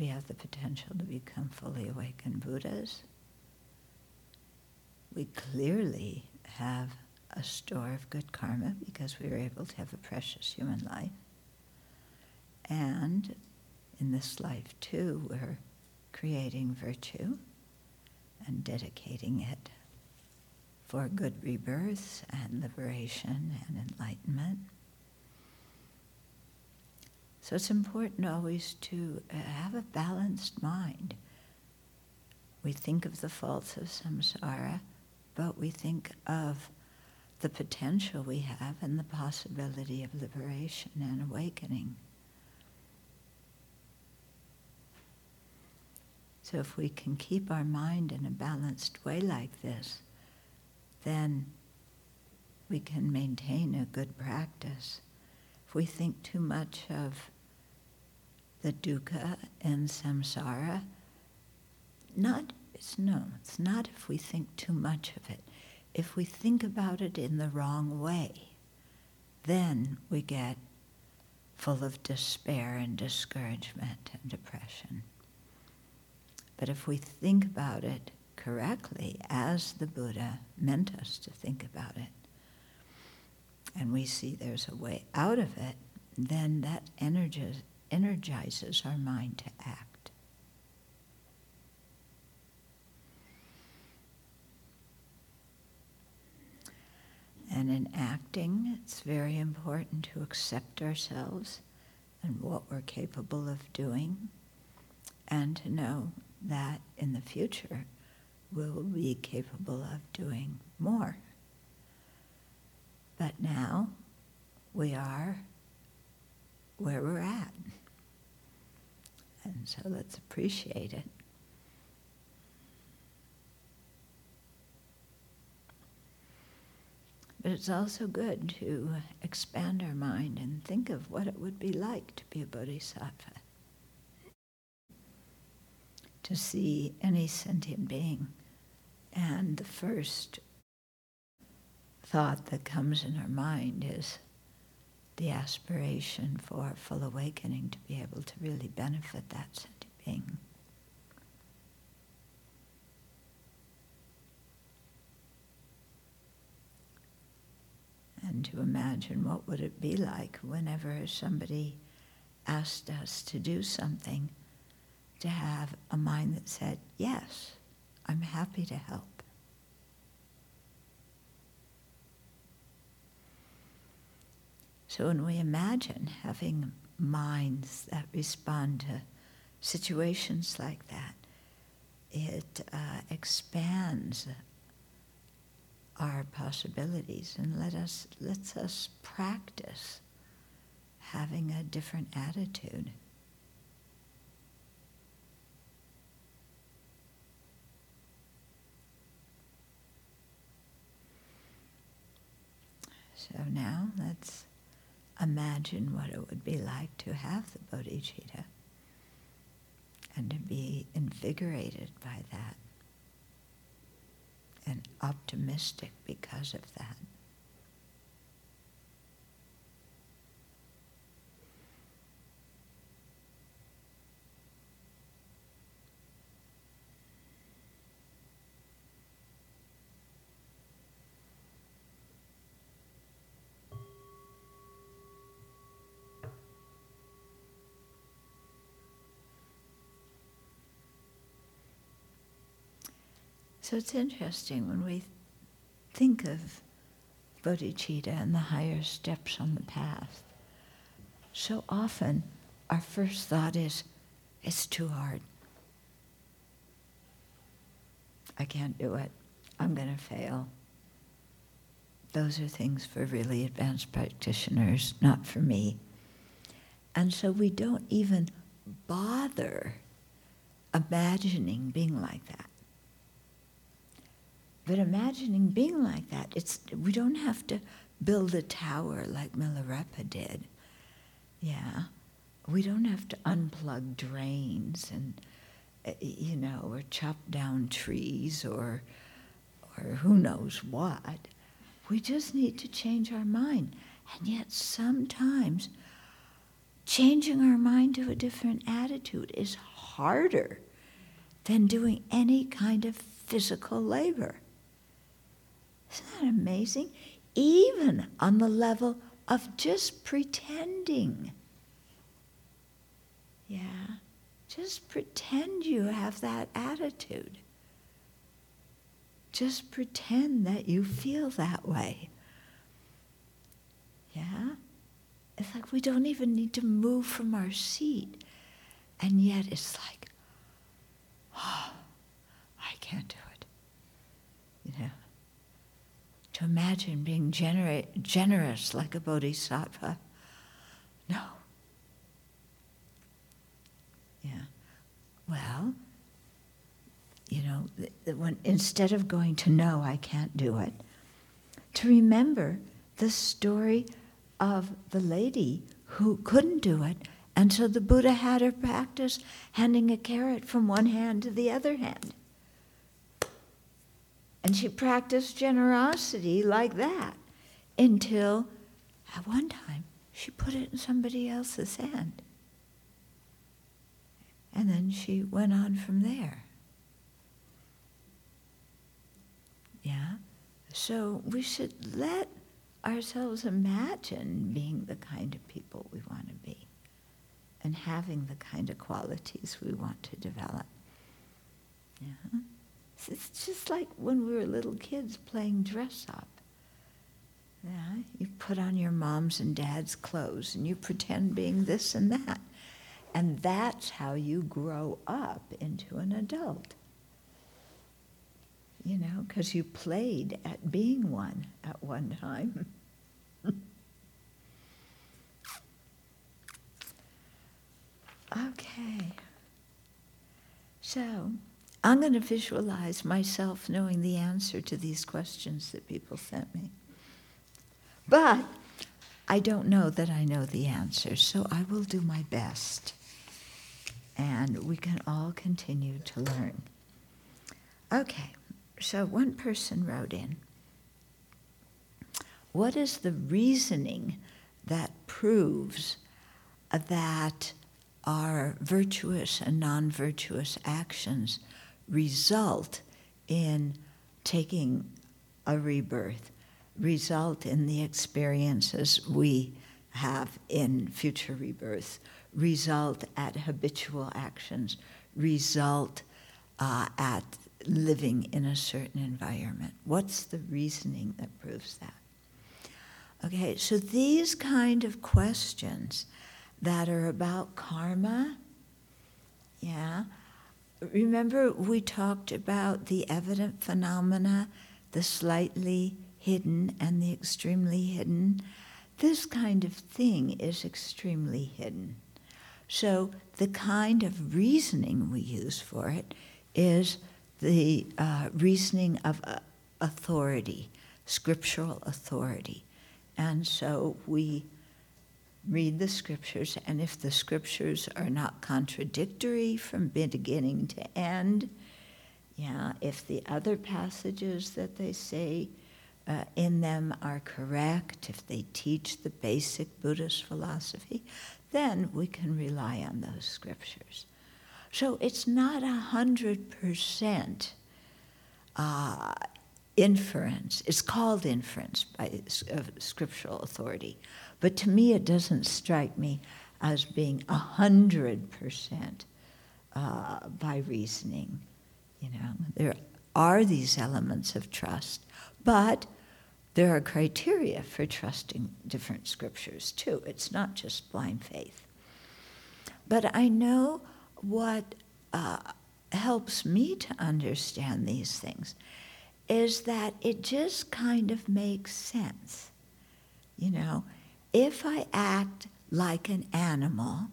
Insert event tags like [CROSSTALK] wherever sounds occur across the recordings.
we have the potential to become fully awakened Buddhas. We clearly have a store of good karma because we were able to have a precious human life. And in this life, too, we're creating virtue and dedicating it for good rebirth and liberation and enlightenment. So it's important always to uh, have a balanced mind. We think of the faults of samsara, but we think of the potential we have and the possibility of liberation and awakening. So if we can keep our mind in a balanced way like this, then we can maintain a good practice. If we think too much of the dukkha and samsara, not it's no, it's not if we think too much of it. If we think about it in the wrong way, then we get full of despair and discouragement and depression. But if we think about it correctly, as the Buddha meant us to think about it, and we see there's a way out of it, then that energizes, energizes our mind to act. And in acting, it's very important to accept ourselves and what we're capable of doing, and to know that in the future we'll be capable of doing more. But now we are where we're at. And so let's appreciate it. But it's also good to expand our mind and think of what it would be like to be a bodhisattva to see any sentient being. And the first thought that comes in our mind is the aspiration for full awakening to be able to really benefit that sentient being. And to imagine what would it be like whenever somebody asked us to do something to have a mind that said, Yes, I'm happy to help. So when we imagine having minds that respond to situations like that, it uh, expands our possibilities and let us lets us practice having a different attitude. So now let's imagine what it would be like to have the bodhicitta and to be invigorated by that and optimistic because of that. So it's interesting when we think of bodhicitta and the higher steps on the path. So often our first thought is, it's too hard. I can't do it. I'm going to fail. Those are things for really advanced practitioners, not for me. And so we don't even bother imagining being like that. But imagining being like that, it's we don't have to build a tower like Milarepa did. Yeah. We don't have to unplug drains and eh, you know, or chop down trees or or who knows what. We just need to change our mind. And yet sometimes changing our mind to a different attitude is harder than doing any kind of physical labor. Isn't that amazing? Even on the level of just pretending. Yeah, just pretend you have that attitude. Just pretend that you feel that way. Yeah? It's like we don't even need to move from our seat. And yet it's like, oh, I can't do it. You know? To imagine being genera- generous like a bodhisattva. No. Yeah. Well, you know, when, instead of going to no, I can't do it, to remember the story of the lady who couldn't do it. And so the Buddha had her practice handing a carrot from one hand to the other hand. And she practiced generosity like that until at one time she put it in somebody else's hand. And then she went on from there. Yeah? So we should let ourselves imagine being the kind of people we want to be and having the kind of qualities we want to develop. Yeah? It's just like when we were little kids playing dress up. Yeah, you put on your mom's and dad's clothes and you pretend being this and that. And that's how you grow up into an adult. You know, because you played at being one at one time. [LAUGHS] okay. So, I'm going to visualize myself knowing the answer to these questions that people sent me. But I don't know that I know the answer, so I will do my best. And we can all continue to learn. Okay. So one person wrote in What is the reasoning that proves that our virtuous and non virtuous actions result in taking a rebirth, result in the experiences we have in future rebirths, result at habitual actions, result uh, at living in a certain environment? What's the reasoning that proves that? Okay, so these kind of questions that are about karma, yeah. Remember, we talked about the evident phenomena, the slightly hidden and the extremely hidden. This kind of thing is extremely hidden. So, the kind of reasoning we use for it is the uh, reasoning of uh, authority, scriptural authority. And so we read the scriptures, and if the scriptures are not contradictory from beginning to end, yeah, if the other passages that they say uh, in them are correct, if they teach the basic Buddhist philosophy, then we can rely on those scriptures. So it's not a hundred percent uh, inference. It's called inference by scriptural authority, but to me it doesn't strike me as being a hundred percent uh, by reasoning. You know, there are these elements of trust, but there are criteria for trusting different scriptures too. It's not just blind faith. But I know what uh, helps me to understand these things is that it just kind of makes sense. You know, if I act like an animal,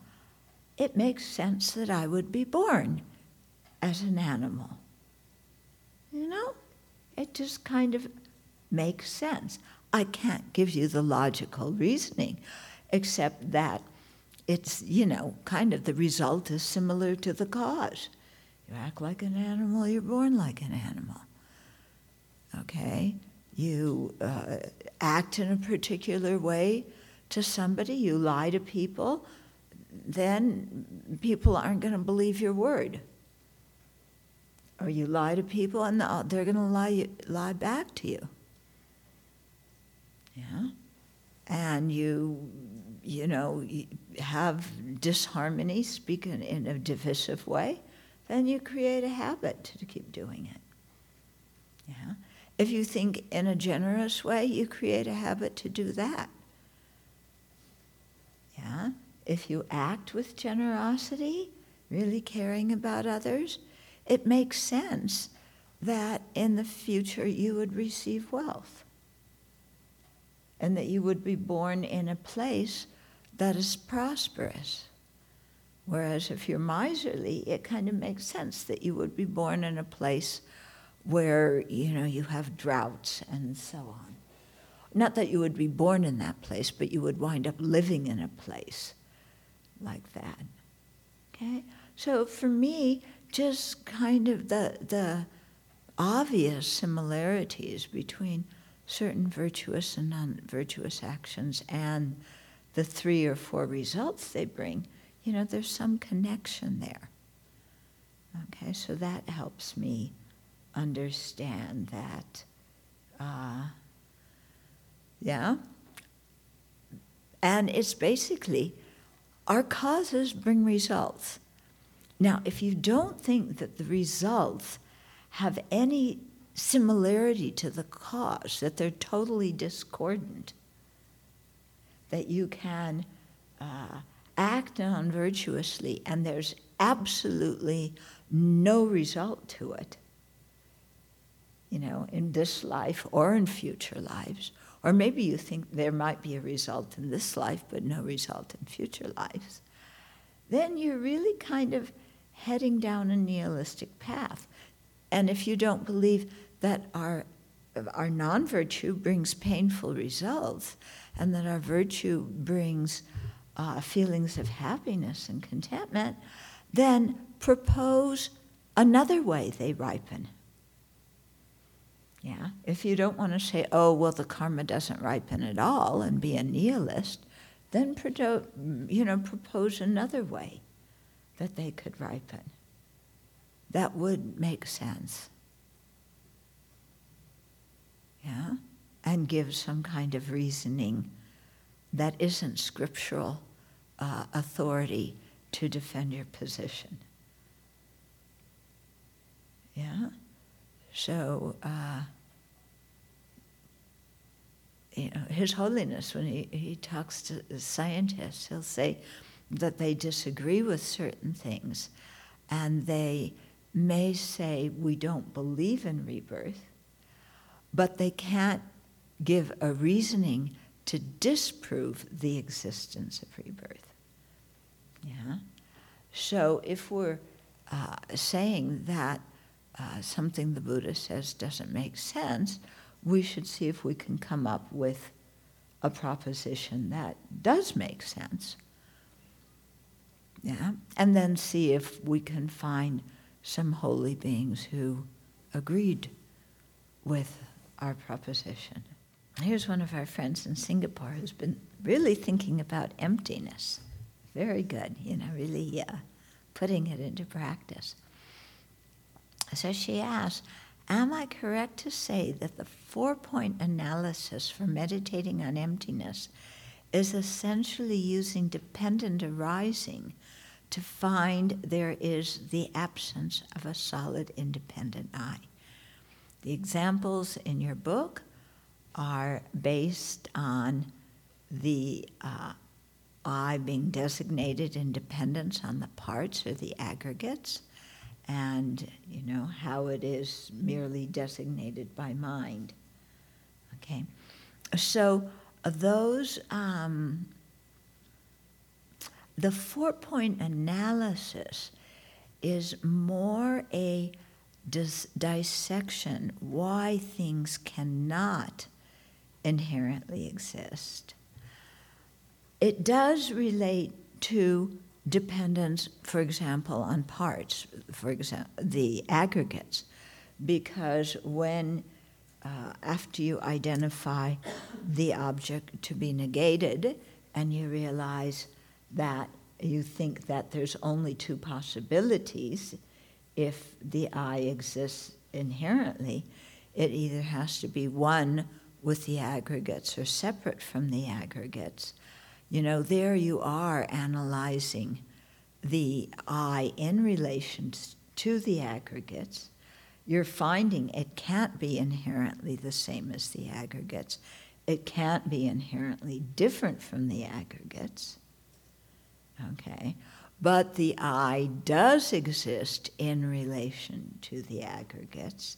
it makes sense that I would be born as an animal. You know, it just kind of makes sense. I can't give you the logical reasoning, except that it's, you know, kind of the result is similar to the cause. You act like an animal, you're born like an animal. Okay? You uh, act in a particular way to somebody, you lie to people then people aren't going to believe your word. Or you lie to people and uh, they're going to lie, lie back to you. Yeah? And you, you know, have disharmony, speak in, in a divisive way, then you create a habit to keep doing it. Yeah? If you think in a generous way, you create a habit to do that. If you act with generosity, really caring about others, it makes sense that in the future you would receive wealth and that you would be born in a place that is prosperous. Whereas if you're miserly, it kind of makes sense that you would be born in a place where you know you have droughts and so on. Not that you would be born in that place, but you would wind up living in a place like that. Okay? So for me, just kind of the the obvious similarities between certain virtuous and non-virtuous actions and the three or four results they bring, you know, there's some connection there. Okay, so that helps me understand that. Uh, yeah? And it's basically our causes bring results. Now, if you don't think that the results have any similarity to the cause, that they're totally discordant, that you can uh, act non virtuously and there's absolutely no result to it, you know, in this life or in future lives. Or maybe you think there might be a result in this life, but no result in future lives. Then you're really kind of heading down a nihilistic path. And if you don't believe that our, our non virtue brings painful results and that our virtue brings uh, feelings of happiness and contentment, then propose another way they ripen. Yeah, if you don't want to say, oh, well, the karma doesn't ripen at all and be a nihilist, then you know, propose another way that they could ripen. That would make sense. Yeah? And give some kind of reasoning that isn't scriptural uh, authority to defend your position. Yeah? So, uh, know, His Holiness, when he, he talks to scientists, he'll say that they disagree with certain things and they may say, We don't believe in rebirth, but they can't give a reasoning to disprove the existence of rebirth. Yeah? So if we're uh, saying that uh, something the Buddha says doesn't make sense, we should see if we can come up with a proposition that does make sense. Yeah? And then see if we can find some holy beings who agreed with our proposition. Here's one of our friends in Singapore who's been really thinking about emptiness. Very good, you know, really uh, putting it into practice. So she asked, Am I correct to say that the four point analysis for meditating on emptiness is essentially using dependent arising to find there is the absence of a solid independent I? The examples in your book are based on the uh, I being designated in dependence on the parts or the aggregates, and you know how it is merely designated by mind. Okay, so those um, the four point analysis is more a dis- dissection why things cannot inherently exist. It does relate to dependence, for example, on parts, for example, the aggregates, because when uh, after you identify the object to be negated and you realize that you think that there's only two possibilities if the I exists inherently, it either has to be one with the aggregates or separate from the aggregates. You know, there you are analyzing the I in relation to the aggregates. You're finding it can't be inherently the same as the aggregates. It can't be inherently different from the aggregates. Okay? But the I does exist in relation to the aggregates.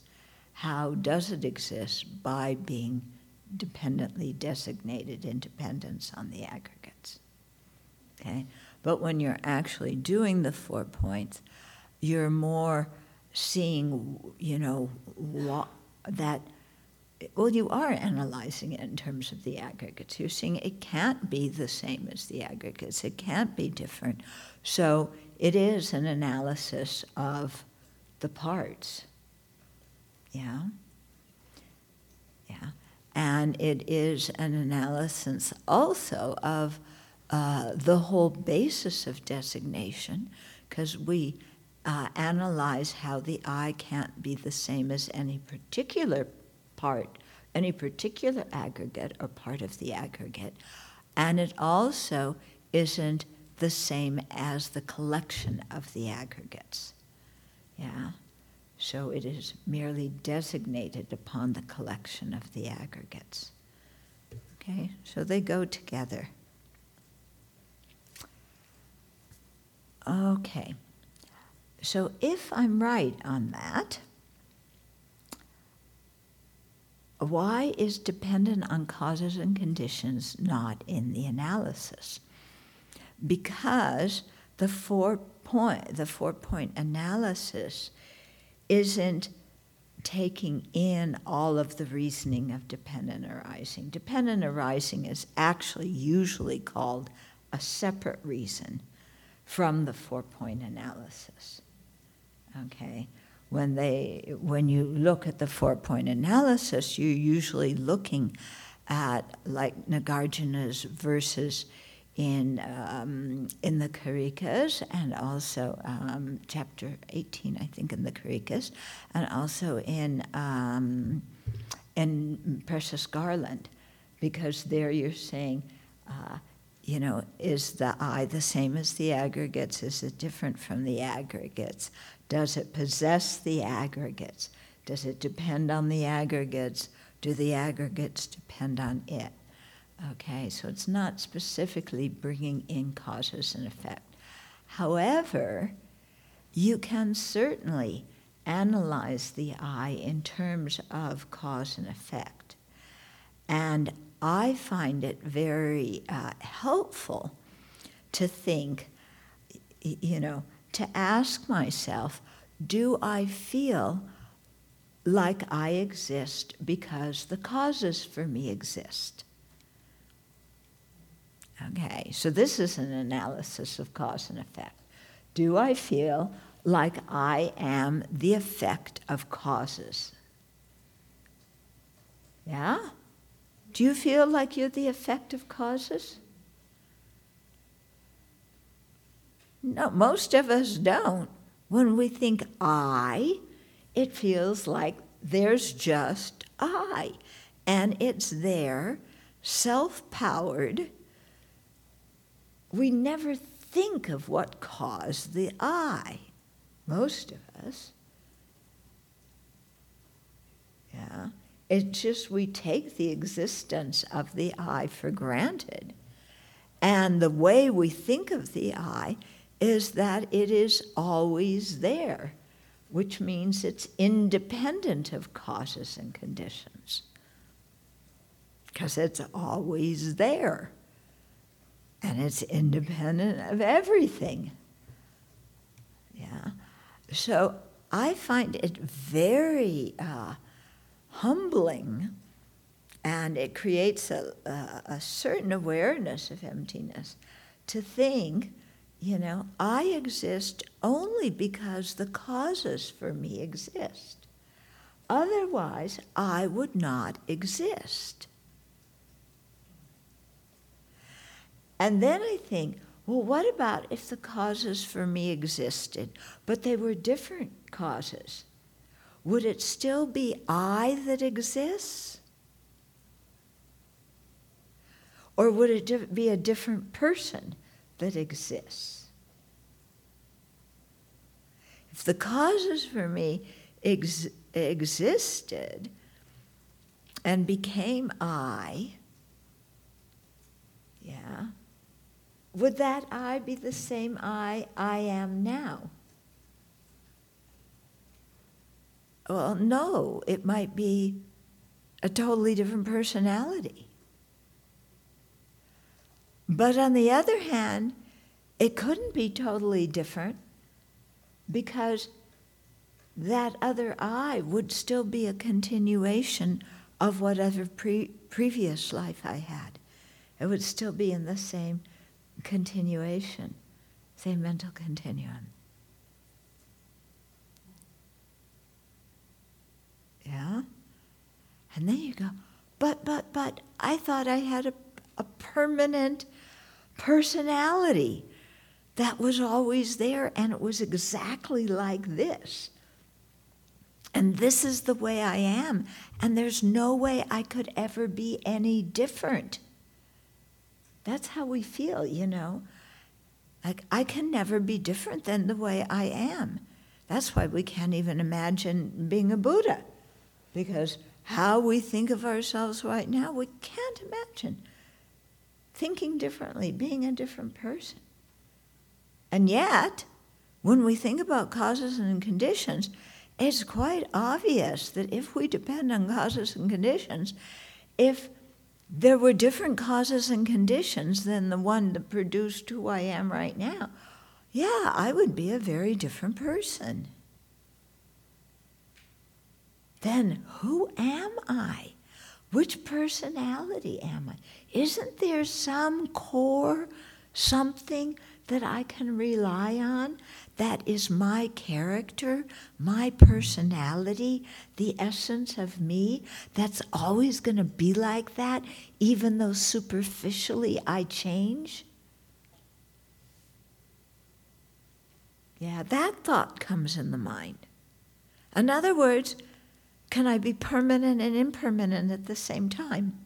How does it exist? By being dependently designated independence on the aggregates. Okay? But when you're actually doing the four points, you're more seeing, you know, that well, you are analyzing it in terms of the aggregates. You're seeing it can't be the same as the aggregates, it can't be different. So it is an analysis of the parts. Yeah? Yeah. And it is an analysis also of uh, the whole basis of designation, because we uh, analyze how the I can't be the same as any particular part, any particular aggregate or part of the aggregate. And it also isn't the same as the collection of the aggregates. Yeah? So it is merely designated upon the collection of the aggregates. Okay? So they go together. Okay. So if I'm right on that, why is dependent on causes and conditions not in the analysis? Because the four point, the four point analysis isn't taking in all of the reasoning of dependent arising. Dependent arising is actually usually called a separate reason from the four point analysis. Okay? when they when you look at the four point analysis, you're usually looking at like Nagarjuna's verses in um, in the Karikas and also um, chapter 18, I think, in the Karikas, and also in um, in Precious Garland, because there you're saying. Uh, you know, is the I the same as the aggregates? Is it different from the aggregates? Does it possess the aggregates? Does it depend on the aggregates? Do the aggregates depend on it? Okay, so it's not specifically bringing in causes and effect. However, you can certainly analyze the I in terms of cause and effect. And I find it very uh, helpful to think, you know, to ask myself do I feel like I exist because the causes for me exist? Okay, so this is an analysis of cause and effect. Do I feel like I am the effect of causes? Yeah? Do you feel like you're the effect of causes? No, most of us don't. When we think I, it feels like there's just I, and it's there, self powered. We never think of what caused the I, most of us. Yeah. It's just we take the existence of the I for granted. And the way we think of the I is that it is always there, which means it's independent of causes and conditions. Because it's always there. And it's independent of everything. Yeah. So I find it very uh, humbling and it creates a, a, a certain awareness of emptiness to think you know, I exist only because the causes for me exist. Otherwise, I would not exist. And then I think, well, what about if the causes for me existed, but they were different causes? Would it still be I that exists? Or would it be a different person that exists? If the causes for me ex- existed and became I, yeah, would that I be the same I I am now? Well, no, it might be a totally different personality. But on the other hand, it couldn't be totally different because that other I would still be a continuation of whatever pre- previous life I had. It would still be in the same continuation, same mental continuum. Yeah? And then you go, but, but, but, I thought I had a, a permanent personality that was always there and it was exactly like this. And this is the way I am, and there's no way I could ever be any different. That's how we feel, you know. Like, I can never be different than the way I am. That's why we can't even imagine being a Buddha, because how we think of ourselves right now, we can't imagine thinking differently, being a different person. And yet, when we think about causes and conditions, it's quite obvious that if we depend on causes and conditions, if there were different causes and conditions than the one that produced who I am right now, yeah, I would be a very different person. Then who am I? Which personality am I? Isn't there some core, something that I can rely on that is my character, my personality, the essence of me, that's always going to be like that, even though superficially I change? Yeah, that thought comes in the mind. In other words, can I be permanent and impermanent at the same time?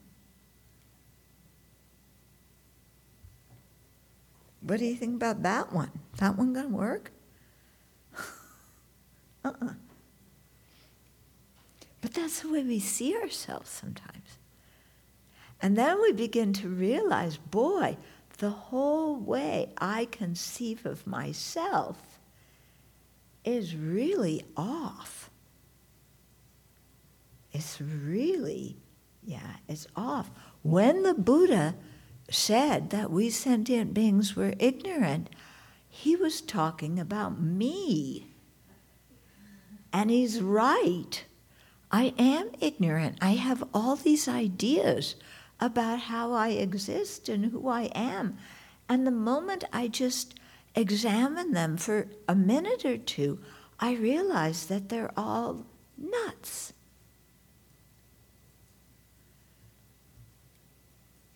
What do you think about that one? That one gonna work? Uh-uh. But that's the way we see ourselves sometimes. And then we begin to realize, boy, the whole way I conceive of myself is really off. It's really, yeah, it's off. When the Buddha said that we sentient beings were ignorant, he was talking about me. And he's right. I am ignorant. I have all these ideas about how I exist and who I am. And the moment I just examine them for a minute or two, I realize that they're all nuts.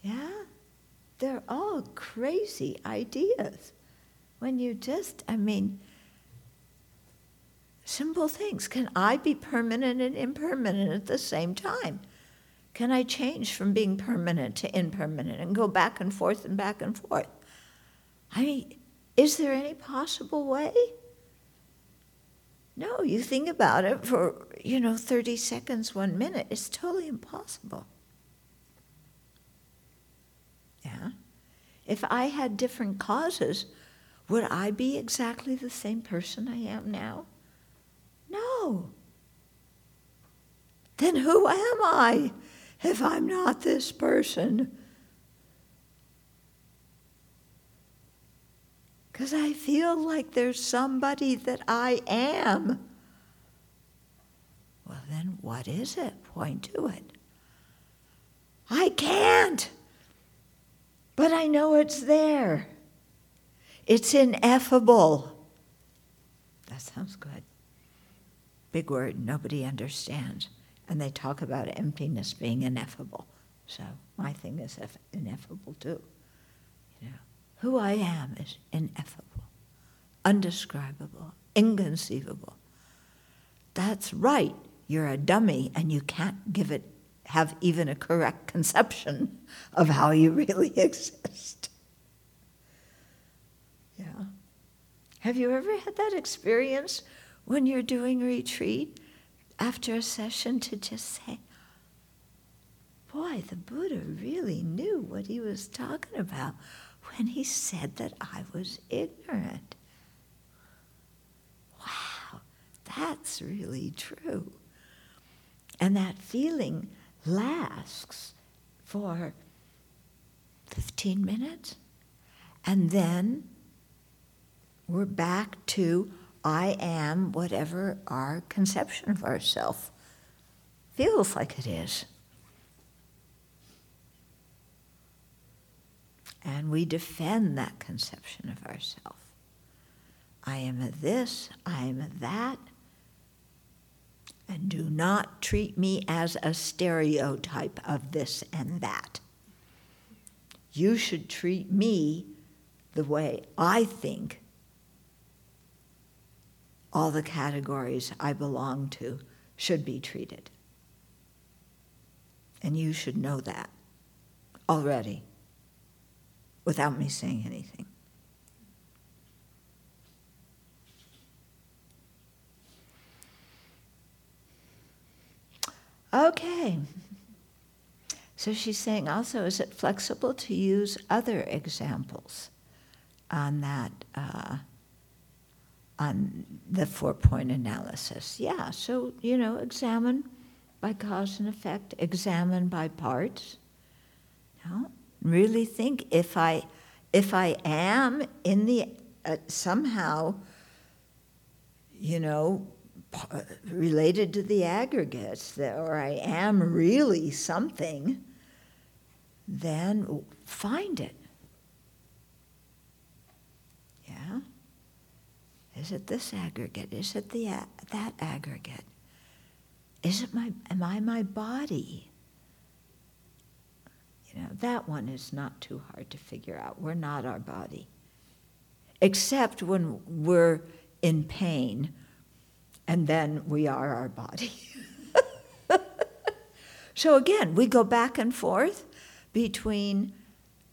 Yeah? they're all crazy ideas. When you just, I mean, simple things. Can I be permanent and impermanent at the same time? Can I change from being permanent to impermanent and go back and forth and back and forth? I mean, is there any possible way? No, you think about it for, you know, 30 seconds, one minute. It's totally impossible. Yeah. If I had different causes, would I be exactly the same person I am now? No. Then who am I if I'm not this person? Because I feel like there's somebody that I am. Well, then what is it? Point to it. I can't but I know it's there. It's ineffable. That sounds good. Big word, nobody understands. And they talk about emptiness being ineffable. So my thing is ineffable too. You know, Who I am is ineffable, undescribable, inconceivable. That's right. You're a dummy and you can't give it have even a correct conception of how you really [LAUGHS] exist. Yeah. Have you ever had that experience when you're doing retreat after a session to just say, Boy, the Buddha really knew what he was talking about when he said that I was ignorant. Wow, that's really true. And that feeling lasts for 15 minutes. And then we're back to I am whatever our conception of ourself feels like it is. And we defend that conception of ourself. I am a this, I am a that, and do not treat me as a stereotype of this and that. You should treat me the way I think all the categories I belong to should be treated. And you should know that already without me saying anything. Okay. So she's saying also, is it flexible to use other examples on that, uh, on the four point analysis? Yeah, so, you know, examine by cause and effect, examine by parts. No? Really think if I, if I am in the, uh, somehow, you know, related to the aggregates, or I am really something, then find it. Yeah? Is it this aggregate? Is it the uh, that aggregate? Is it my am I my body? You know, that one is not too hard to figure out. We're not our body. Except when we're in pain and then we are our body. [LAUGHS] so again, we go back and forth between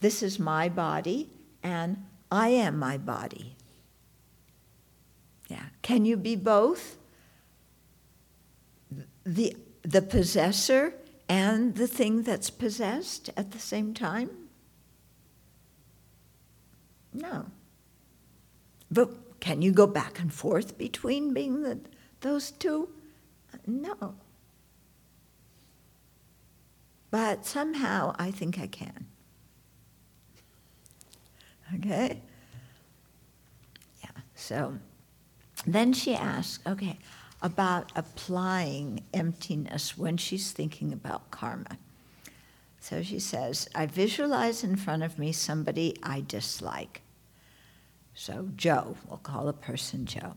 this is my body and I am my body. Yeah. Can you be both? The, the possessor and the thing that's possessed at the same time? No. But can you go back and forth between being the those two? No. But somehow I think I can. Okay? Yeah, so then she asks, okay, about applying emptiness when she's thinking about karma. So she says, I visualize in front of me somebody I dislike. So, Joe, we'll call the person Joe.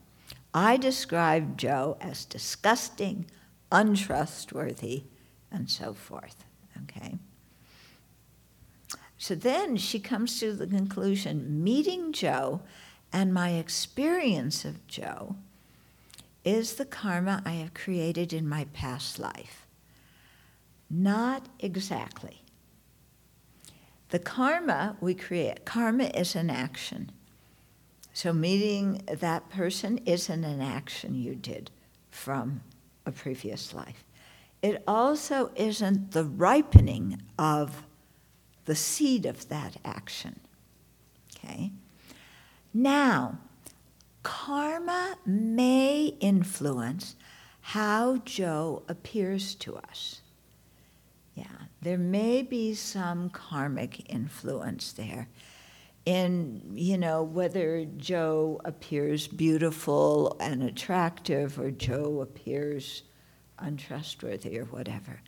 I describe Joe as disgusting, untrustworthy, and so forth. Okay? So then she comes to the conclusion meeting Joe and my experience of Joe is the karma I have created in my past life. Not exactly. The karma we create, karma is an action. So meeting that person isn't an action you did from a previous life. It also isn't the ripening of the seed of that action. Okay? Now, karma may influence how Joe appears to us. Yeah, there may be some karmic influence there in you know whether Joe appears beautiful and attractive or Joe appears untrustworthy or whatever.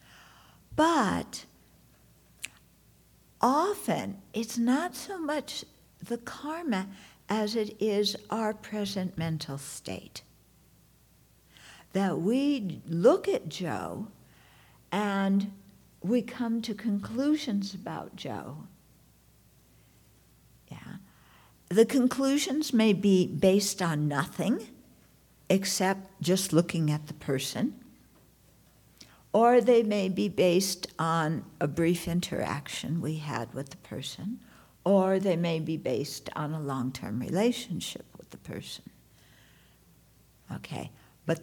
But often it's not so much the karma as it is our present mental state. That we look at Joe and we come to conclusions about Joe Yeah. the conclusions may be based on nothing except just looking at the person, or they may be based on a brief interaction we had with the person, or they may be based on a long term relationship with the person. Okay, but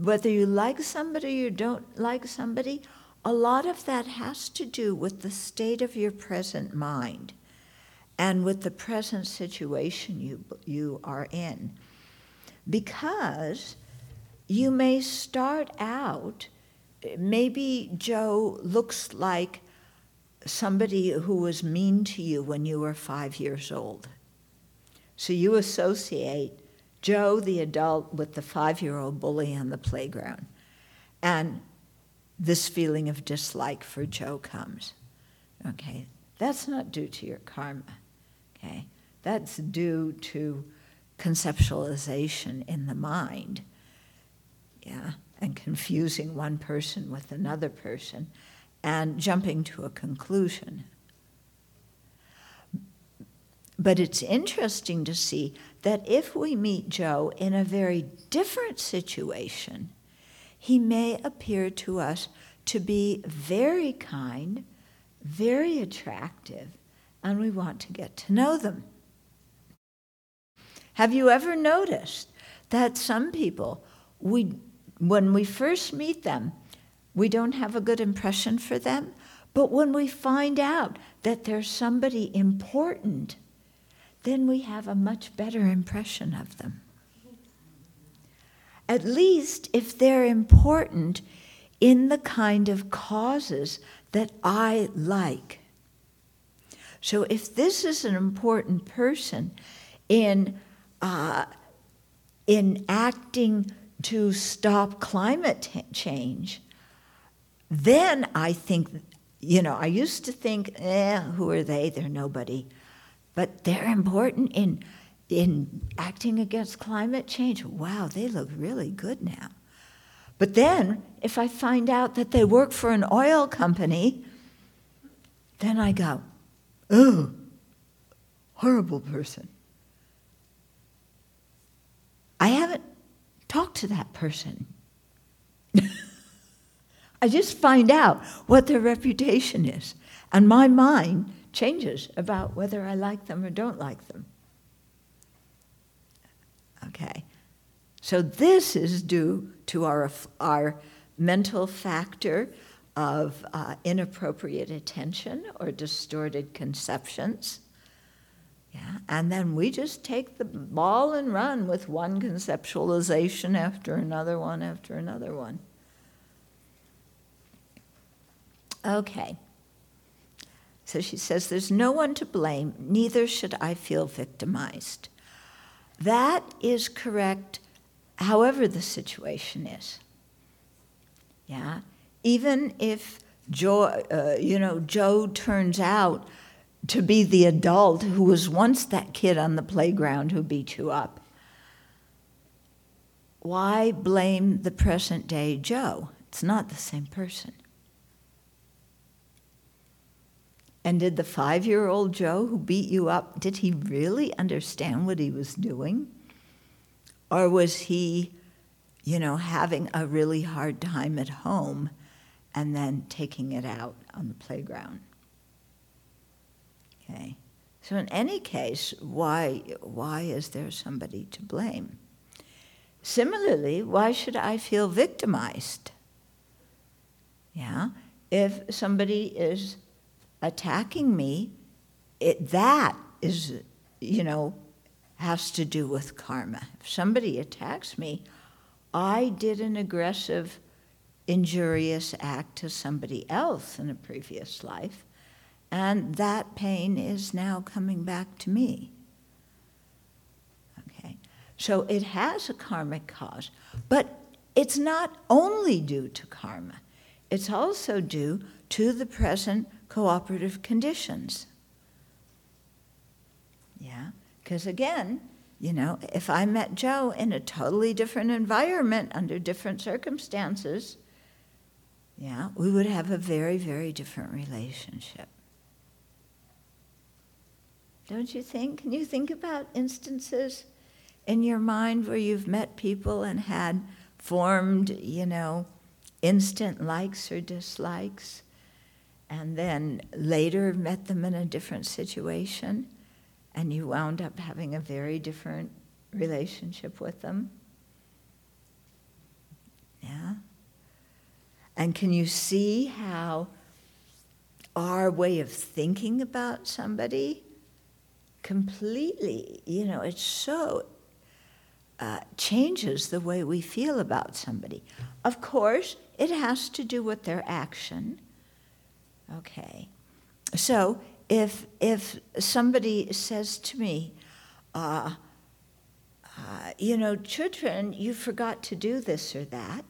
whether you like somebody or don't like somebody, a lot of that has to do with the state of your present mind and with the present situation you, you are in. Because you may start out, maybe Joe looks like somebody who was mean to you when you were five years old. So you associate Joe, the adult, with the five year old bully on the playground. And this feeling of dislike for Joe comes. Okay, that's not due to your karma. Okay, that's due to conceptualization in the mind. Yeah, and confusing one person with another person and jumping to a conclusion. But it's interesting to see that if we meet Joe in a very different situation, he may appear to us to be very kind, very attractive, and we want to get to know them. Have you ever noticed that some people, we, when we first meet them, we don't have a good impression for them, but when we find out that there's somebody important, then we have a much better impression of them. At least if they're important in the kind of causes that I like. So if this is an important person in, uh, in acting to stop climate t- change, then I think, you know, I used to think, eh, who are they? They're nobody. But they're important in, in acting against climate change. Wow, they look really good now. But then, if I find out that they work for an oil company, then I go, oh, horrible person. I haven't talked to that person. [LAUGHS] I just find out what their reputation is. And my mind changes about whether I like them or don't like them. Okay. So this is due to our, our mental factor of uh, inappropriate attention or distorted conceptions. Yeah, and then we just take the ball and run with one conceptualization after another one after another one. Okay. So she says, There's no one to blame, neither should I feel victimized. That is correct, however the situation is. Yeah? Even if Joe, uh, you know, Joe turns out to be the adult who was once that kid on the playground who beat you up. Why blame the present day Joe? It's not the same person. And did the five year old Joe who beat you up, did he really understand what he was doing? Or was he, you know, having a really hard time at home and then taking it out on the playground? Okay. So in any case, why, why is there somebody to blame? Similarly, why should I feel victimized? Yeah? If somebody is attacking me, it, that is, you know, has to do with karma. If somebody attacks me, I did an aggressive, injurious act to somebody else in a previous life, and that pain is now coming back to me. Okay, so it has a karmic cause, but it's not only due to karma, it's also due to the present cooperative conditions. Yeah, because again, you know, if I met Joe in a totally different environment under different circumstances, yeah, we would have a very, very different relationship. don't you think? Can you think about instances in your mind where you've met people and had formed, you know, instant likes or dislikes, and then later met them in a different situation, and you wound up having a very different relationship with them? Yeah? And can you see how our way of thinking about somebody completely, you know, it so uh, changes the way we feel about somebody. Of course, it has to do with their action. Okay. So if, if somebody says to me, uh, uh, you know, children, you forgot to do this or that.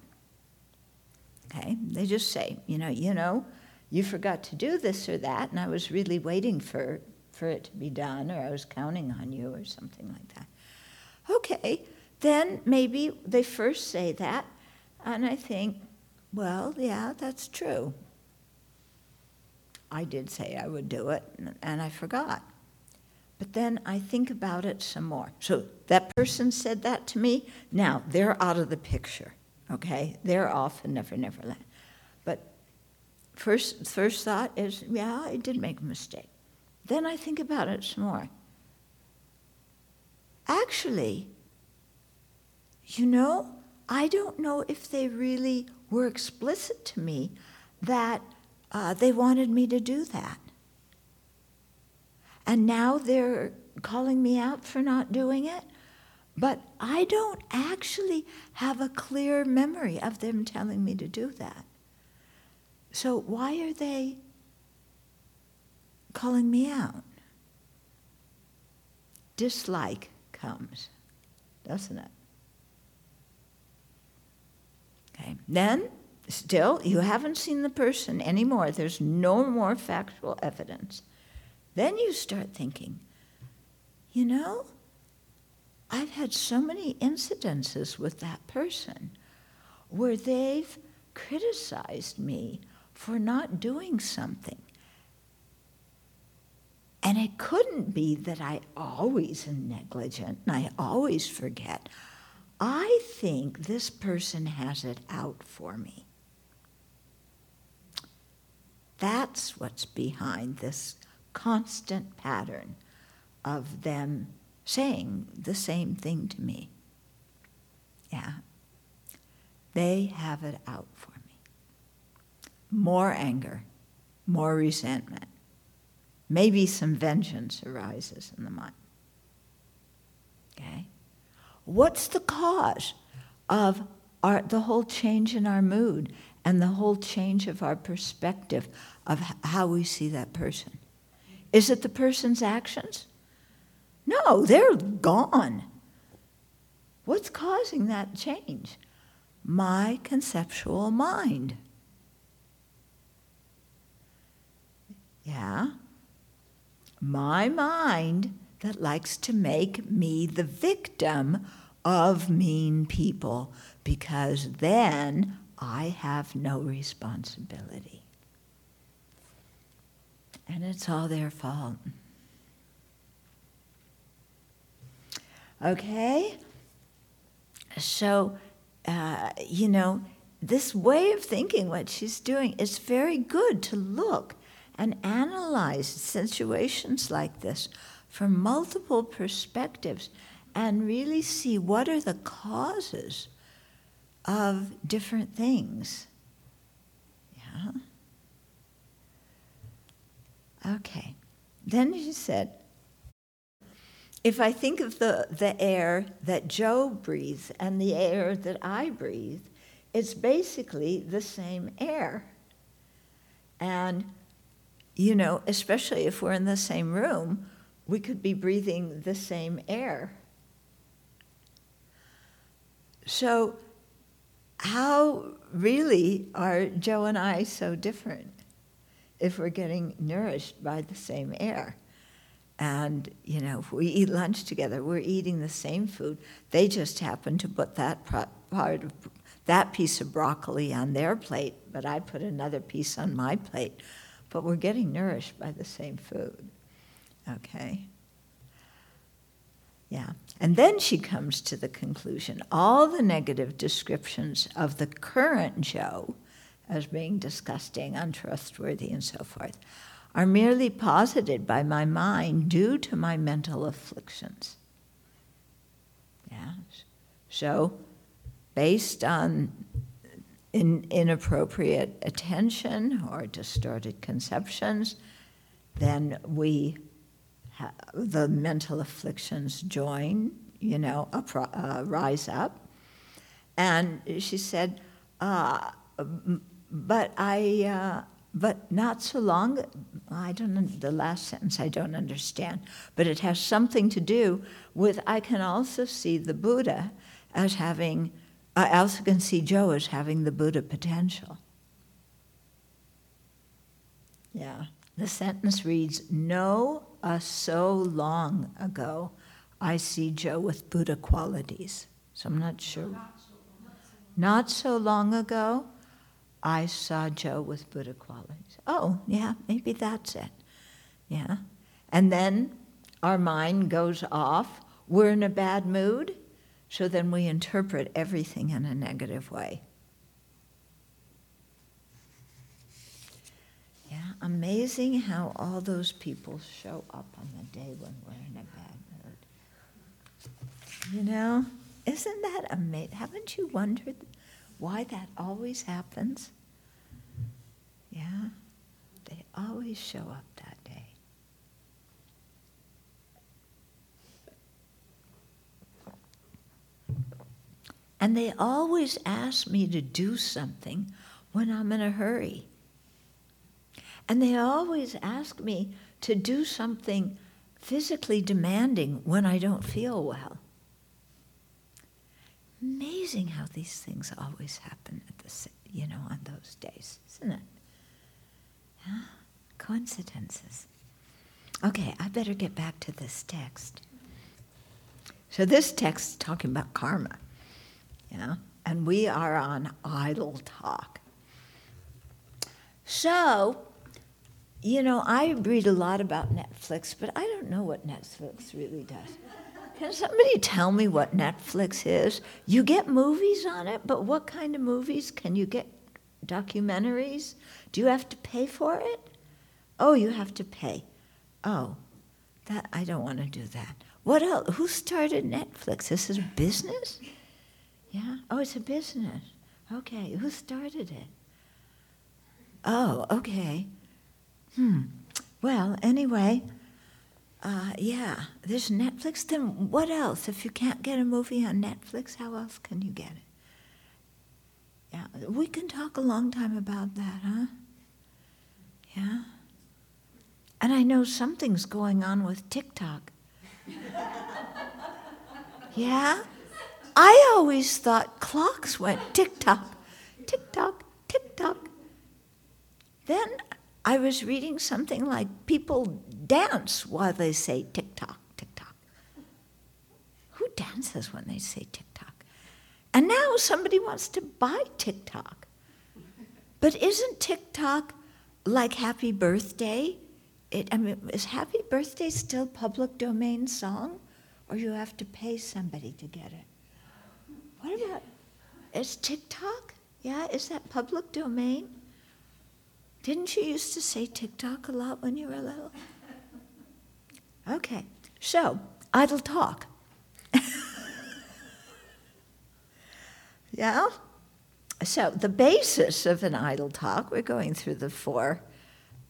Okay, they just say, you know, you know, you forgot to do this or that, and I was really waiting for, for it to be done, or I was counting on you, or something like that. Okay, then maybe they first say that, and I think, well, yeah, that's true. I did say I would do it, and I forgot. But then I think about it some more. So that person said that to me. Now they're out of the picture, okay? They're off in Never Never Land. But first, first thought is, yeah, I did make a mistake. Then I think about it some more. Actually, you know, I don't know if they really were explicit to me that uh, they wanted me to do that. And now they're calling me out for not doing it. But I don't actually have a clear memory of them telling me to do that. So why are they calling me out? Dislike comes, doesn't it? Okay. Then, still, you haven't seen the person anymore. There's no more factual evidence. Then you start thinking, you know, I've had so many incidences with that person where they've criticized me for not doing something. And it couldn't be that I always am negligent and I always forget. I think this person has it out for me. That's what's behind this constant pattern of them saying the same thing to me. Yeah. They have it out for me. More anger, more resentment. Maybe some vengeance arises in the mind. Okay? What's the cause of our, the whole change in our mood and the whole change of our perspective of how we see that person? Is it the person's actions? No, they're gone. What's causing that change? My conceptual mind. Yeah? My mind that likes to make me the victim of mean people because then I have no responsibility and it's all their fault. Okay? So, uh, you know, this way of thinking, what she's doing, is very good to look and analyze situations like this from multiple perspectives and really see what are the causes of different things. Yeah? Okay. Then she said, if I think of the, the air that Joe breathes and the air that I breathe, it's basically the same air. And, you know, especially if we're in the same room, we could be breathing the same air. So, how really are Joe and I so different? if we're getting nourished by the same air. And, you know, if we eat lunch together, we're eating the same food. They just happen to put that part of that piece of broccoli on their plate, but I put another piece on my plate. But we're getting nourished by the same food. Okay? Yeah. And then she comes to the conclusion all the negative descriptions of the current Joe as being disgusting, untrustworthy, and so forth are merely posited by my mind due to my mental afflictions. Yeah. So, based on in, inappropriate attention or distorted conceptions, then we the mental afflictions join, you know, up, uh, rise up. And she said, uh, but I, uh, but not so long. I don't. The last sentence I don't understand, but it has something to do with. I can also see the Buddha as having. I also can see Joe as having the Buddha potential. Yeah. The sentence reads, "No, uh, so long ago, I see Joe with Buddha qualities." So I'm not sure. Not so long ago. I saw Joe with Buddha qualities. Oh, yeah, maybe that's it. Yeah. And then our mind goes off. We're in a bad mood, so then we interpret everything in a negative way. Yeah, amazing how all those people show up on the day when we're in a bad mood. You know, isn't that amazing? Haven't you wondered why that always happens? Yeah, they always show up that day. And they always ask me to do something when I'm in a hurry. And they always ask me to do something physically demanding when I don't feel well. Amazing how these things always happen at the you know on those days, isn't it? Yeah? Coincidences. Okay, I better get back to this text. So this text is talking about karma. Yeah? And we are on idle talk. So, you know, I read a lot about Netflix, but I don't know what Netflix really does. Can somebody tell me what Netflix is? You get movies on it, but what kind of movies? Can you get documentaries? Do you have to pay for it? Oh, you have to pay. Oh, that I don't want to do that. What else? Who started Netflix? This is a business? Yeah? Oh, it's a business. Okay. Who started it? Oh, okay. Hmm. Well, anyway, uh, yeah, there's Netflix. Then what else? If you can't get a movie on Netflix, how else can you get it? Yeah, we can talk a long time about that, huh? Yeah? And I know something's going on with TikTok. [LAUGHS] yeah? I always thought clocks went tick tock, tick tock, tick tock. Then I was reading something like people dance while they say tick tock, tick tock. Who dances when they say tick tock? And now somebody wants to buy TikTok. But isn't TikTok like Happy Birthday? It, I mean, is Happy Birthday still public domain song, or you have to pay somebody to get it? What about is TikTok? Yeah, is that public domain? Didn't you used to say TikTok a lot when you were little? Okay, so idle talk. [LAUGHS] yeah? So, the basis of an idle talk, we're going through the four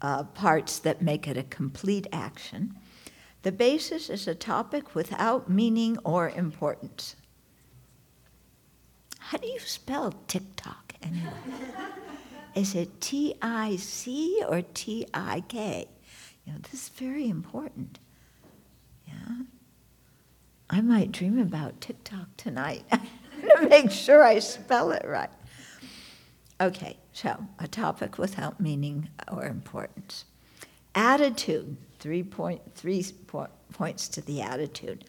uh, parts that make it a complete action. The basis is a topic without meaning or importance. How do you spell TikTok anyway? [LAUGHS] is it T I C or T I K? You know, this is very important. Yeah. I might dream about TikTok tonight [LAUGHS] to make sure I spell it right. Okay, so a topic without meaning or importance. Attitude, three, point, three points to the attitude.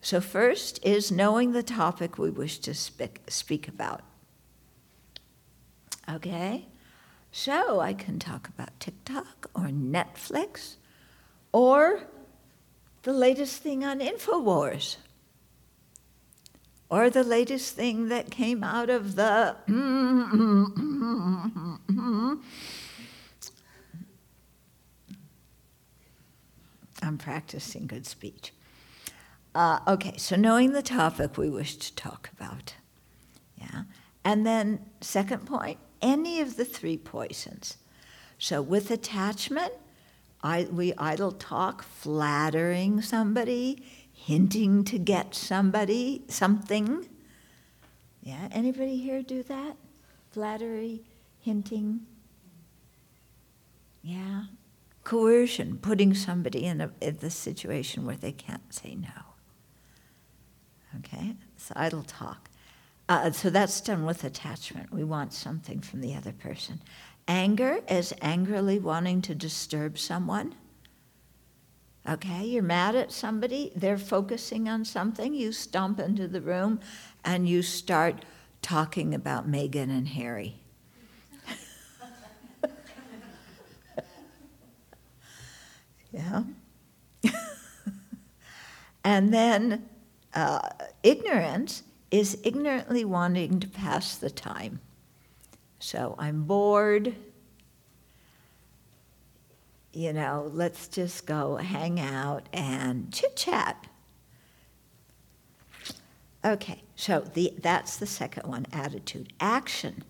So, first is knowing the topic we wish to speak, speak about. Okay? So, I can talk about TikTok or Netflix or the latest thing on InfoWars or the latest thing that came out of the. [CLEARS THROAT] I'm practicing good speech. Uh, okay, so knowing the topic we wish to talk about. Yeah. And then, second point, any of the three poisons. So, with attachment, I, we idle talk, flattering somebody, hinting to get somebody something. Yeah, anybody here do that? Flattery, hinting. Yeah. Coercion, putting somebody in, a, in the situation where they can't say no. Okay, it's idle talk. Uh, so that's done with attachment. We want something from the other person. Anger is angrily wanting to disturb someone. Okay, you're mad at somebody, they're focusing on something, you stomp into the room and you start talking about Meghan and Harry. [LAUGHS] yeah. [LAUGHS] and then uh, ignorance is ignorantly wanting to pass the time. So I'm bored, you know, let's just go hang out and chit chat. Okay, so the, that's the second one attitude. Action.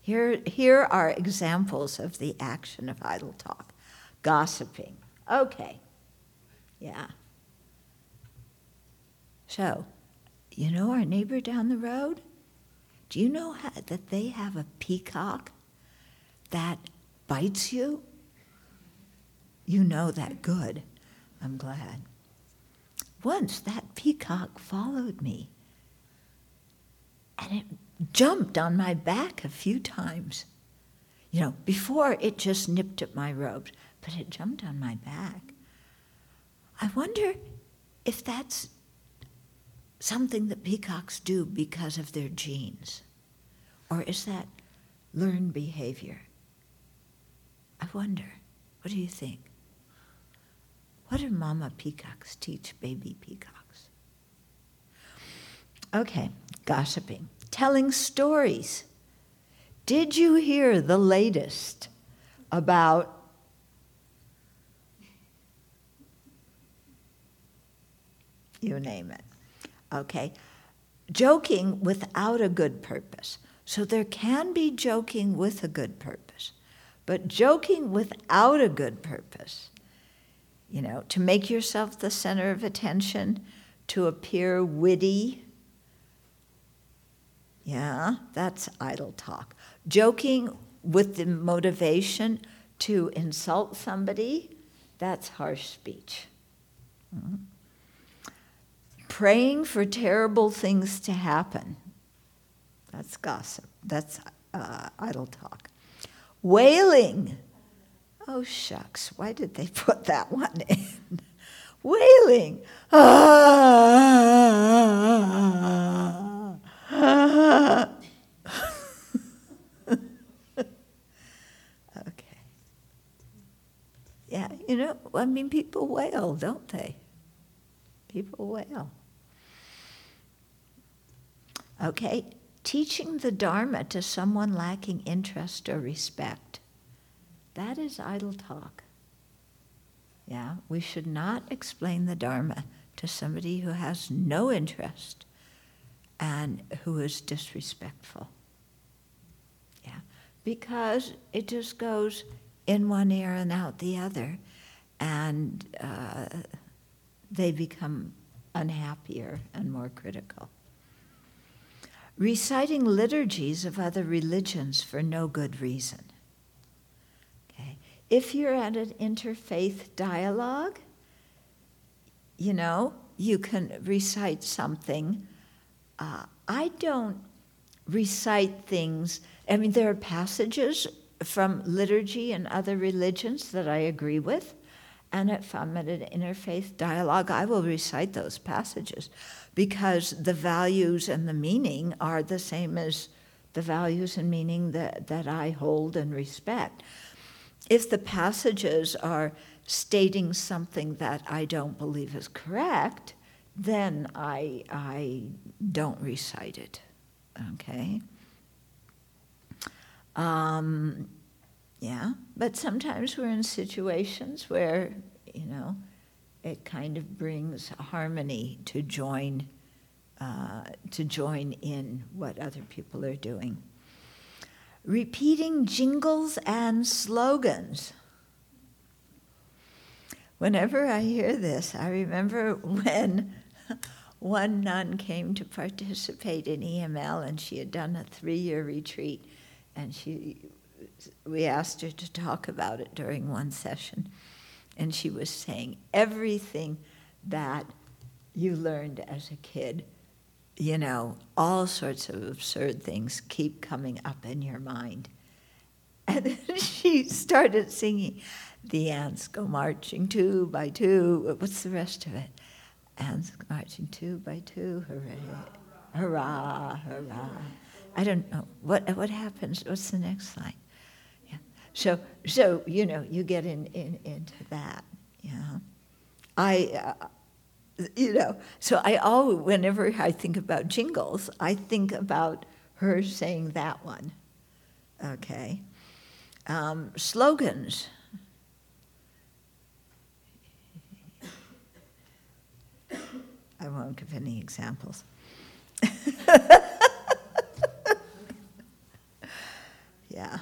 Here, here are examples of the action of idle talk gossiping. Okay, yeah. So, you know our neighbor down the road? Do you know how, that they have a peacock that bites you? You know that good. I'm glad. Once that peacock followed me, and it jumped on my back a few times. You know, before it just nipped at my robes, but it jumped on my back. I wonder if that's something that peacocks do because of their genes, or is that learned behavior? I wonder. What do you think? What do mama peacocks teach baby peacocks? Okay, gossiping, telling stories. Did you hear the latest about you name it? Okay, joking without a good purpose. So there can be joking with a good purpose, but joking without a good purpose you know, to make yourself the center of attention, to appear witty. Yeah, that's idle talk. Joking with the motivation to insult somebody, that's harsh speech. Mm-hmm. Praying for terrible things to happen, that's gossip, that's uh, idle talk. Wailing, Oh, shucks, why did they [LAUGHS] put that one in? Wailing. Ah, [LAUGHS] okay. Yeah, you know, I mean, people wail, don't they? People wail. Okay, teaching the Dharma to someone lacking interest or respect. That is idle talk. Yeah, we should not explain the Dharma to somebody who has no interest and who is disrespectful. Yeah, because it just goes in one ear and out the other, and uh, they become unhappier and more critical. Reciting liturgies of other religions for no good reason. Okay? If you're at an interfaith dialogue, you know, you can recite something. Uh, I don't recite things, I mean, there are passages from liturgy and other religions that I agree with. And if I'm at an interfaith dialogue, I will recite those passages because the values and the meaning are the same as the values and meaning that, that I hold and respect if the passages are stating something that I don't believe is correct, then I, I don't recite it. Okay? Um, yeah, but sometimes we're in situations where, you know, it kind of brings harmony to join, uh, to join in what other people are doing. Repeating jingles and slogans. Whenever I hear this, I remember [LAUGHS] when one nun came to participate in EML and she had done a three year retreat and she we asked her to talk about it during one session and she was saying everything that you learned as a kid you know all sorts of absurd things keep coming up in your mind. [LAUGHS] And then she started singing the ants go marching two by two. What's the rest of it? Ants marching two by two hooray hurrah hurrah. I don't know. What what happens. What's the next line? So so you know you get in, in into that. Yeah. I. Uh, you know, so I always, whenever I think about jingles, I think about her saying that one. Okay. Um, slogans. I won't give any examples. [LAUGHS] Yeah.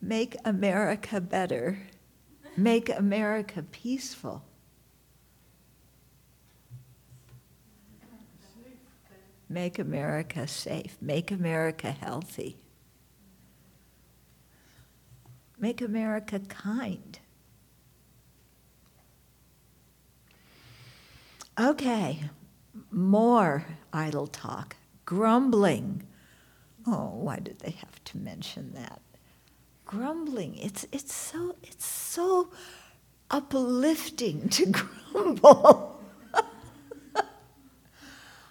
Make America better. Make America peaceful. Make America safe. Make America healthy. Make America kind. Okay, more idle talk. Grumbling Oh, why did they have to mention that? Grumbling. It's it's so it's so uplifting to [LAUGHS] grumble. [LAUGHS]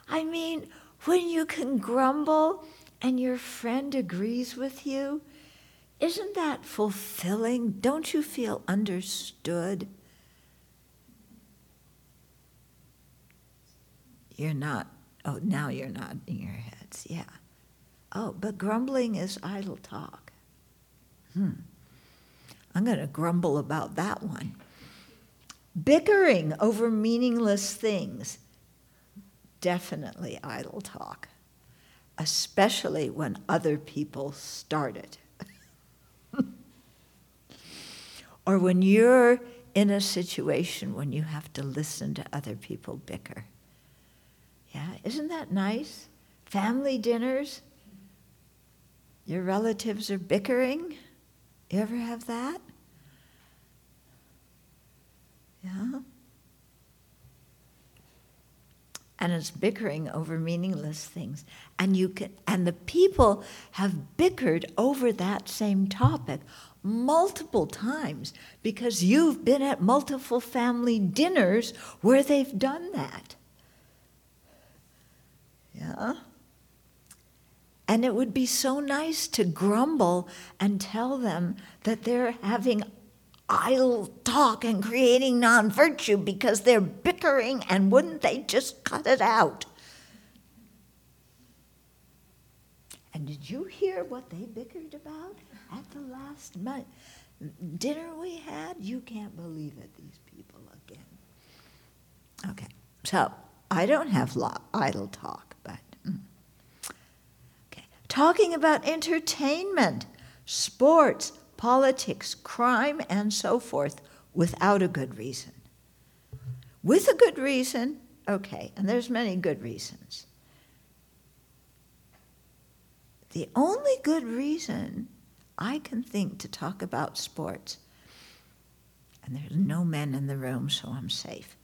I mean, when you can grumble and your friend agrees with you, isn't that fulfilling? Don't you feel understood? You're not, oh, now you're nodding your heads, yeah. Oh, but grumbling is idle talk. Hmm. I'm going to grumble about that one. Bickering over meaningless things. Definitely idle talk, especially when other people start it. [LAUGHS] or when you're in a situation when you have to listen to other people bicker. Yeah, isn't that nice? Family dinners, your relatives are bickering? You ever have that? Yeah? And it's bickering over meaningless things. And you can and the people have bickered over that same topic multiple times because you've been at multiple family dinners where they've done that. Yeah? And it would be so nice to grumble and tell them that they're having idle talk and creating non virtue because they're bickering and wouldn't they just cut it out? And did you hear what they bickered about at the last month? dinner we had? You can't believe it, these people again. Okay, so I don't have idle talk, talking about entertainment, sports, politics, crime, and so forth without a good reason. With a good reason, okay, and there's many good reasons. The only good reason I can think to talk about sports, and there's no men in the room, so I'm safe.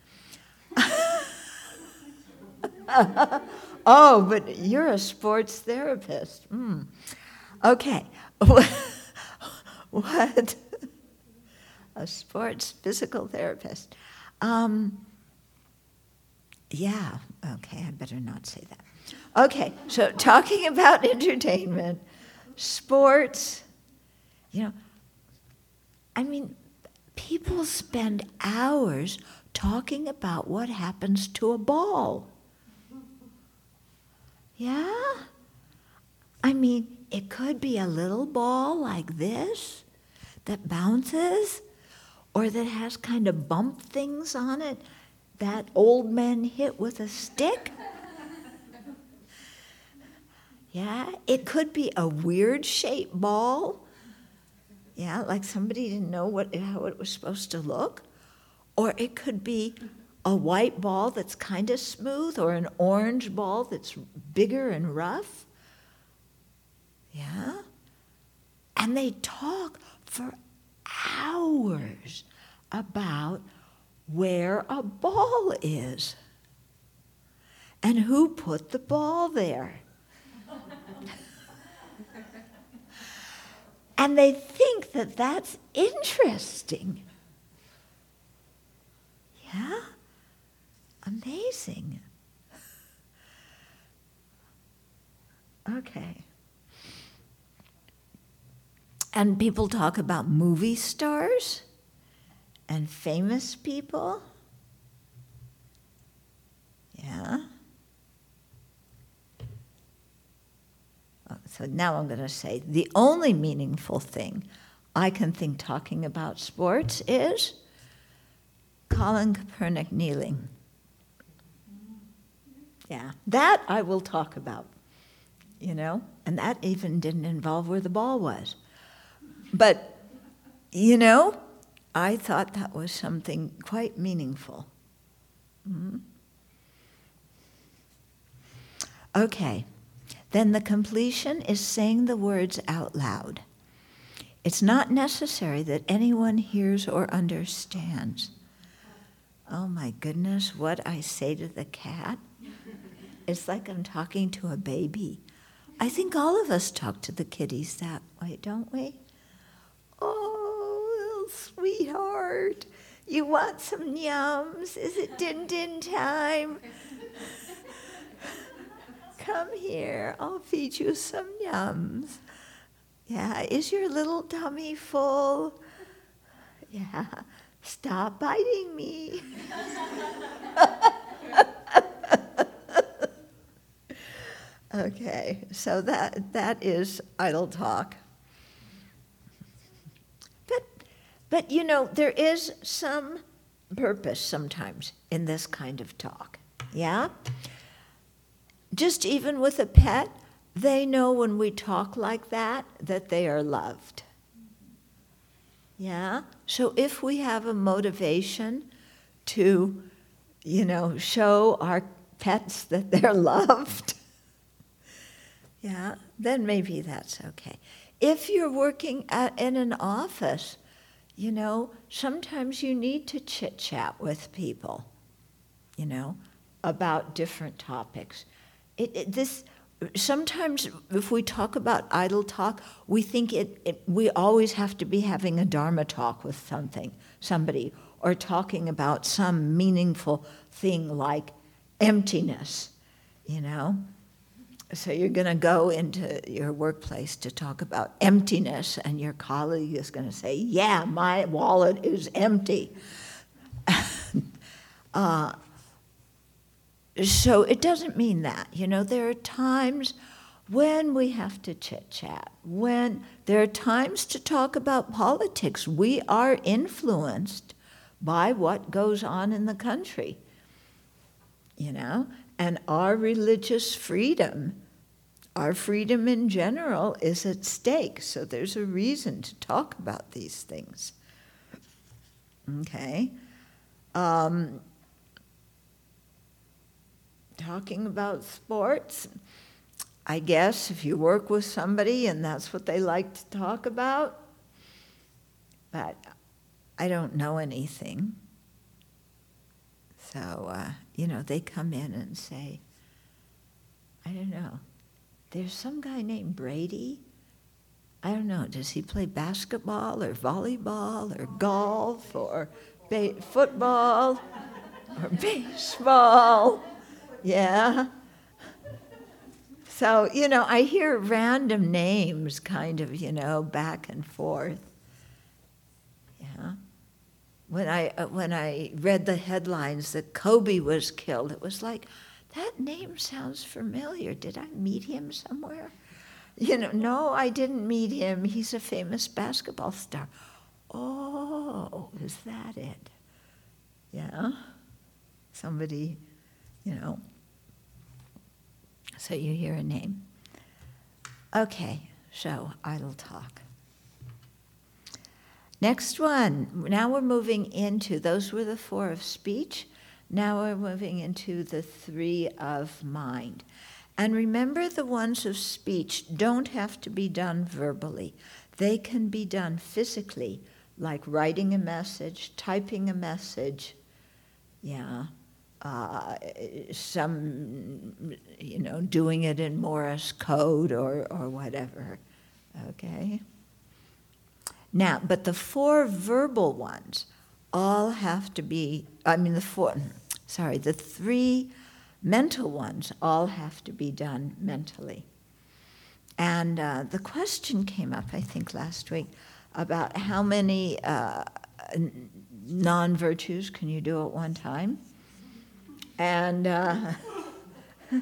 [LAUGHS] Oh, but you're a sports therapist. Mm. Okay. [LAUGHS] what? a sports physical therapist. Um, yeah, okay, I better not say that. Okay, so talking about [LAUGHS] entertainment, sports, you know, I mean, people spend hours talking about what happens to a ball. Yeah? I mean, it could be a little ball like this that bounces or that has kind of bump things on it that old men hit with a stick. Yeah, it could be a weird shaped ball. Yeah, like somebody didn't know what, how it was supposed to look. Or it could be a white ball that's kind of smooth, or an orange ball that's bigger and rough. Yeah? And they talk for hours about where a ball is and who put the ball there. [LAUGHS] and they think that that's interesting. Yeah? Amazing. Okay. And people talk about movie stars and famous people. Yeah. Oh, so now I'm going to say the only meaningful thing I can think talking about sports is Colin Kaepernick kneeling. Yeah, that I will talk about, you know, and that even didn't involve where the ball was. But, you know, I thought that was something quite meaningful. Mm-hmm. Okay, then the completion is saying the words out loud. It's not necessary that anyone hears or understands. Oh my goodness, what I say to the cat it's like I'm talking to a baby. I think all of us talk to the kitties that way, don't we? Oh, sweetheart, you want some yums? Is it din din time? [LAUGHS] Come here, I'll feed you some yums. Yeah, is your little tummy full? Yeah, stop biting me. [LAUGHS] Okay, so that, that is idle talk. But, but you know, there is some purpose sometimes in this kind of talk, yeah? Just even with a pet, they know when we talk like that that they are loved. Yeah? So if we have a motivation to, you know, show our pets that they're [LAUGHS] loved, yeah, then maybe that's okay. If you're working at, in an office, you know, sometimes you need to chit chat with people, you know, about different topics. It, it, this sometimes if we talk about idle talk, we think it, it, we always have to be having a dharma talk with something, somebody, or talking about some meaningful thing like emptiness, you know. So you're going to go into your workplace to talk about emptiness, and your colleague is going to say, "Yeah, my wallet is empty." [LAUGHS] uh, so it doesn't mean that. You know, there are times when we have to chit chat, when there are times to talk about politics. We are influenced by what goes on in the country, you know, and our religious freedom, our freedom in general, is at stake. So there's a reason to talk about these things. Okay? Um, talking about sports, I guess if you work with somebody and that's what they like to talk about, but I don't know anything. So, uh, you know, they come in and say, I don't know, there's some guy named Brady. I don't know, does he play basketball or volleyball or golf or ba- football or [LAUGHS] baseball? Yeah. So, you know, I hear random names kind of, you know, back and forth. Yeah. When I uh, when I read the headlines that Kobe was killed, it was like that name sounds familiar. Did I meet him somewhere? You know, no, I didn't meet him. He's a famous basketball star. Oh, is that it? Yeah. Somebody, you know. So you hear a name. Okay, so idle talk. Next one. Now we're moving into, those were the four of speech. Now we're moving into the three of mind. And remember, the ones of speech don't have to be done verbally, they can be done physically, like writing a message, typing a message, yeah, uh, some, you know, doing it in Morse code or, or whatever, okay? Now, but the four verbal ones all have to be, I mean, the four, sorry, the three mental ones all have to be done mentally. And uh, the question came up, I think, last week about how many uh, non virtues can you do at one time? And uh, [LAUGHS]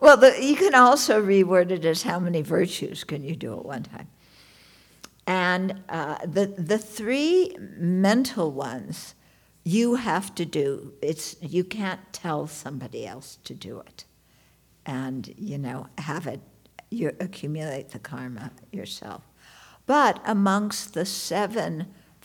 well, the, you can also reword it as how many virtues can you do at one time? And uh, the, the three mental ones you have to do. It's, you can't tell somebody else to do it. And, you know, have it, you accumulate the karma yourself. But amongst the seven